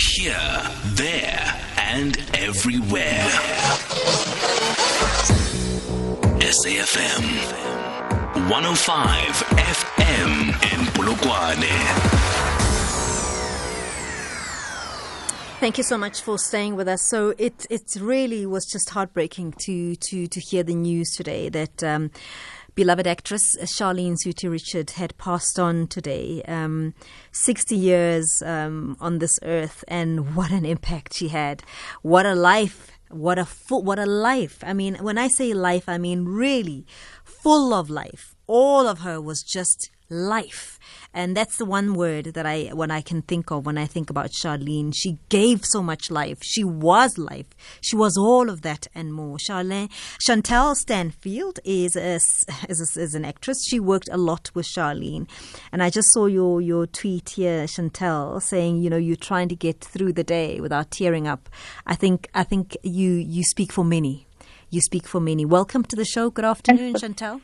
Here, there, and everywhere. SAFM 105 FM in Polokwane. Thank you so much for staying with us. So it it really was just heartbreaking to to to hear the news today that. Um, beloved actress Shaleen Surtie-Richards had passed on today. Um, 60 years um, on this earth, and what an impact she had. What a life. What a full, what a life. I mean, when I say life, I mean really full of life. All of her was just life. And that's the one word that I when I can think of when I think about Shaleen. She gave so much life. She was life. She was all of that and more. Shaleen Chantal Stanfield is a, is, a, is an actress. She worked a lot with Shaleen, and I just saw your your tweet here, Chantal, saying you know you're trying to get through the day without tearing up. I think I think you you speak for many. You speak for many. Welcome to the show. Good afternoon, Chantal.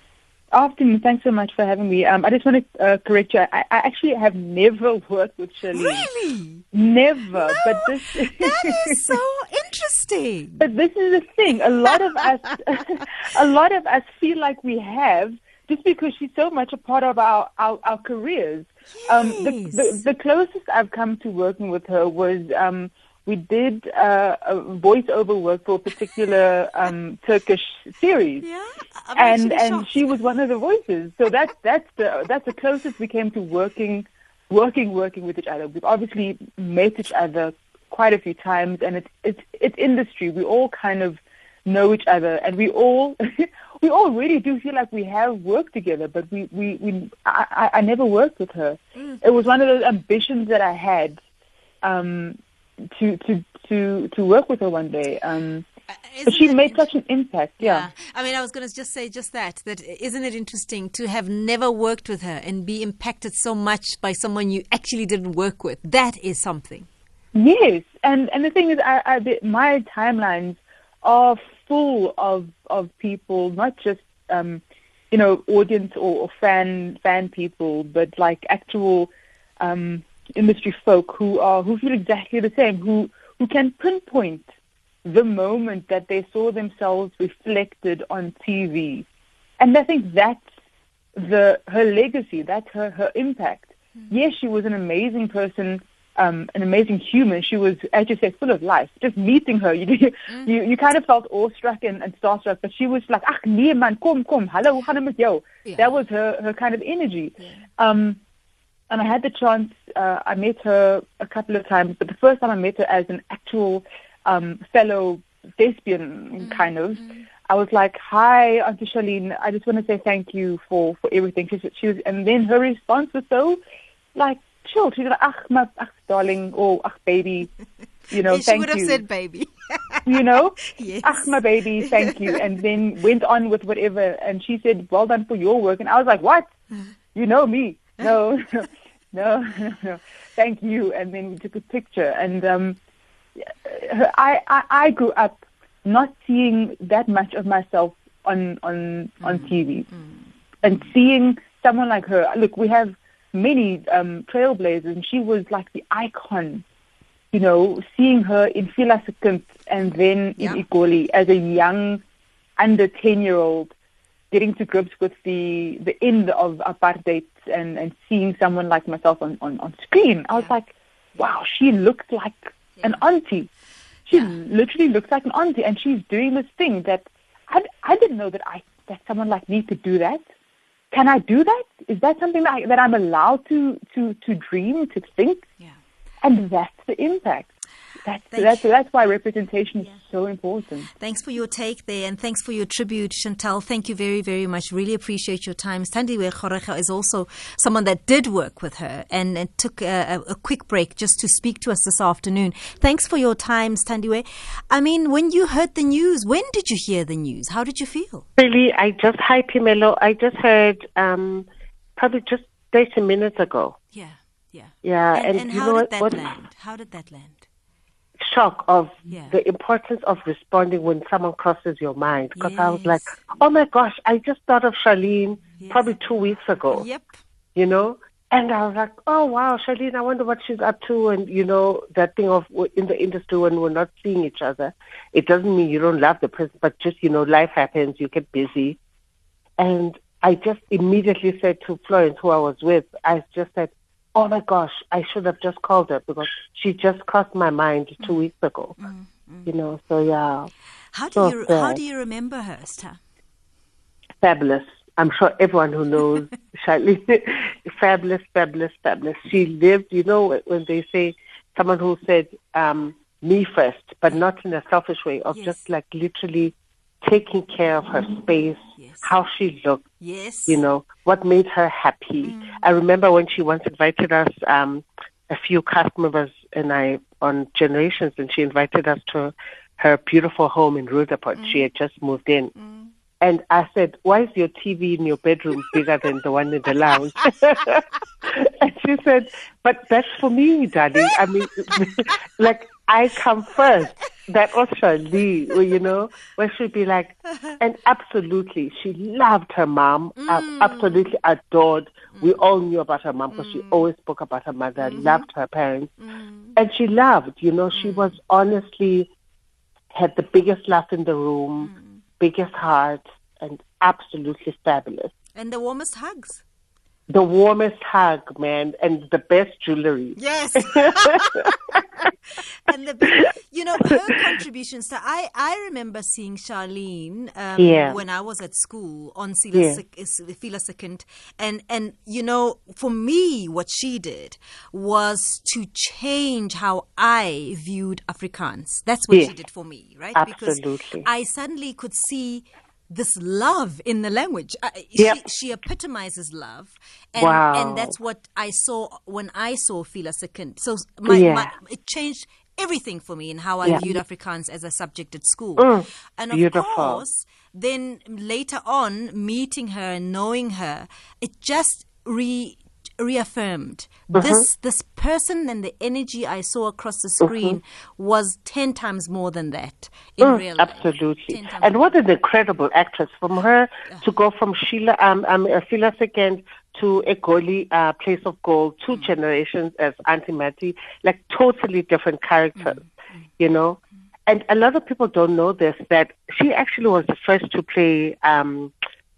Afternoon. Thanks so much for having me. Um, I just want to uh, correct you. I, I, actually have never worked with Shaleen. Really? Never. No, but this that is so interesting. But this is the thing. A lot of us, a lot of us feel like we have just because she's so much a part of our our, our careers. Yes. Um, the, the, the closest I've come to working with her was. Um, we did uh, a voiceover work for a particular um, Turkish series, Yeah. And and shocked. she was one of the voices. So that's that's the that's the closest we came to working, working, working with each other. We've obviously met each other quite a few times, and it's it's it's industry. We all kind of know each other, and we all we all really do feel like we have worked together. But we we, we I, I never worked with her. Mm. It was one of those ambitions that I had. Um, to to to to work with her one day. Um, but Isn't she made such an impact. Yeah. I mean, I was going to just say just that. That isn't it interesting to have never worked with her and be impacted so much by someone you actually didn't work with? That is something. Yes, and and the thing is, I, I my timelines are full of of people, not just um, you know audience or, or fan fan people, but like actual um, industry folk who are who feel exactly the same, who who can pinpoint the moment that they saw themselves reflected on TV, and I think that's the her legacy, that's her her impact. Yes, she was an amazing person, um, an amazing human. She was, as you said, full of life. Just meeting her, you you, you kind of felt awestruck and, and starstruck, but she was like, "Ach nee man, kom kom, hallo, hoe gaan het met jou?" Yeah. That was her her kind of energy. Um, and I had the chance. Uh, I met her a couple of times, but the first time I met her as an actual um, fellow thespian, kind of, I was like, "Hi, Auntie Shaleen. I just want to say thank you for for everything." She, she was, and then her response was so like chill. She was like, "Ach, my, ach, darling," or "Ach, baby." You know, she thank would have you. said baby. you know, Yes. ach, my baby, thank you. And then went on with whatever. And she said, well done for your work. And I was like, what? You know me. No, no, no, no. Thank you. And then we took a picture. And um, I, I, I grew up not seeing that much of myself on, on, on TV. And seeing someone like her, look, we have many um, trailblazers, and she was like the icon you know, seeing her in Fiela and then Yeah. in Egoli as a young, under 10 year old, getting to grips with the, the end of apartheid and, and seeing someone like myself on, on, on screen, I was Yeah. like, wow, she looked like an auntie. She Yeah. literally looks like an auntie, and she's doing this thing that I, I didn't know that I that someone like me could do that. Can I do that? Is that something that, I, that I'm allowed to, to, to dream, to think? Yeah. And that's the impact. That's, Thank that's, you. that's why representation is so important. Thanks for your take there and thanks for your tribute, Chantal. Thank you very, very much. Really appreciate your time. Sthandiwe Kgoroge is also someone that did work with her and, and took a, a, a quick break just to speak to us this afternoon. Thanks for your time, Standiwe. I mean, when you heard the news, when did you hear the news? How did you feel? Really, I just hi Pimelo. I just heard um, probably just thirty minutes ago. Yeah, yeah. Yeah, And, and, and you how know did what? that what land? How did that land? Shock of Yeah. the importance of responding when someone crosses your mind. Because I was like, oh my gosh, I just thought of Shaleen Yes. probably two weeks ago. Yep. You know, And I was like, oh wow, Shaleen, I wonder what she's up to. And you know, that thing of in the industry when we're not seeing each other, it doesn't mean you don't love the person, but just, you know, life happens, you get busy. And I just immediately said to Florence, who I was with, I just said, oh my gosh, I should have just called her because she just crossed my mind two Mm. weeks ago. You know, so yeah, How do So you how do you remember her, Star? fabulous. I'm sure everyone who knows Shaleen, fabulous, fabulous, fabulous. She lived, you know, when they say someone who said um, me first, but not in a selfish way, of Yes. just like literally taking care of her mm. space, Yes. how she looked, Yes. you know, what made her happy. Mm. I remember when she once invited us, um, a few cast members and I on Generations, and she invited us to her beautiful home in Rutherford. She mm. had just moved in. And I said, why is your TV in your bedroom bigger than the one in the lounge? and she said, but that's for me, darling. I mean, like, I come first. That was Charlie, you know, where she'd be like, and absolutely, she loved her mom, uh, absolutely adored. Mm. We all knew about her mom because she mm. always spoke about her mother, mm-hmm. loved her parents, and she loved, you know, she was honestly had the biggest laugh in the room, biggest heart, and absolutely fabulous. and the warmest hugs. The warmest hug, man, and the best jewelry. Yes. and the, you know, her contributions. So I, I remember seeing Shaleen um, Yeah. when I was at school on Yeah. Fiela se Kind. And, and, you know, for me, what she did was to change how I viewed Afrikaans. That's what Yes. she did for me, right? Absolutely. Because I suddenly could see this love in the language. Yep. she, she epitomizes love. And, Wow. and that's what I saw when I saw Fiela se Kind. So my, Yeah. my, it changed everything for me in how I Yeah. viewed Afrikaans as a subject at school. Mm, and of beautiful. course, then later on, meeting her and knowing her, it just re reaffirmed Uh-huh. this this person and the energy I saw across the screen was ten times more than that in real life. Mm, Absolutely. And what an incredible actress. From her to go from Sheila, um, um, uh, Sheila Second to Egoli, uh, Place of Gold, to generations as Auntie Matty, like totally different characters, you know? And a lot of people don't know this, that she actually was the first to play, um,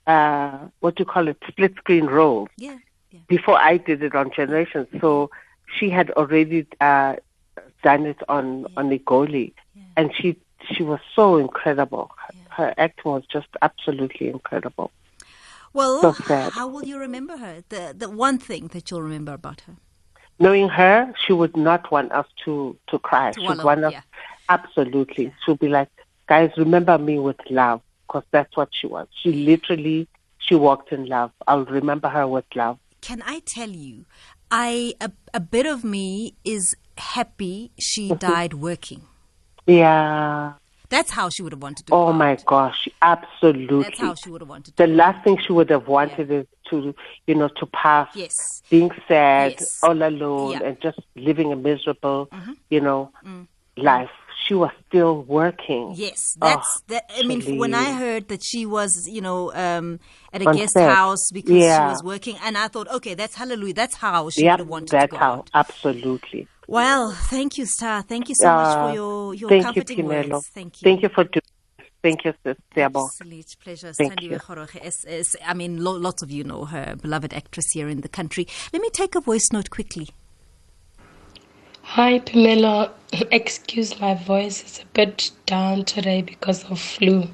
uh, what do you call it, split screen roles yeah, yeah. before I did it on Generations. So she had already uh, done it on on Egoli, and she she was so incredible. Her, her act was just absolutely incredible. Well, So how will you remember her? The the one thing that you'll remember about her. Knowing her, she would not want us to to cry. To she would want us yeah. absolutely. She'll be like, guys, remember me with love, because that's what she was. She literally she walked in love. I'll remember her with love. Can I tell you, I a, a bit of me is happy she Mm-hmm. died working. Yeah. That's how she would have wanted to. Oh my out. gosh, absolutely. That's how she would have wanted to. the last thing she would have wanted is to, you know, to pass Yes. being sad, Yes. all alone, Yeah. Mm-hmm. and just living a miserable, you know, life. She was still working. Yes, Oh, that's that. I mean, f- when I heard that she was, you know, um, at a On guest set. house because she was working, and I thought, okay, that's hallelujah. That's how she Yep, would have wanted that's to go That's how. out. Absolutely. Well, thank you, Star. Thank you so much for your your thank you, comforting Pinelo. words. Thank you. Thank you for doing this. Thank you, sis. Siyabonga. Absolute pleasure. Thank Sandy you. Wekgoroge is, is, I mean, lo- lots of you know her, beloved actress here in the country. Let me take a voice note quickly. Hi, Pamela. Excuse my voice, it's a bit down today because of flu.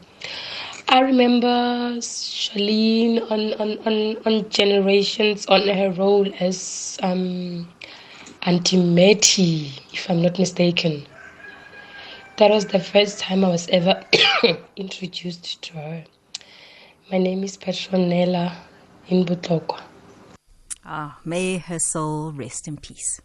I remember Shaleen on, on, on, on Generations on her role as um, Auntie if I'm not mistaken. That was the first time I was ever introduced to her. My name is Petronella in Botlokwa. Ah, may her soul rest in peace.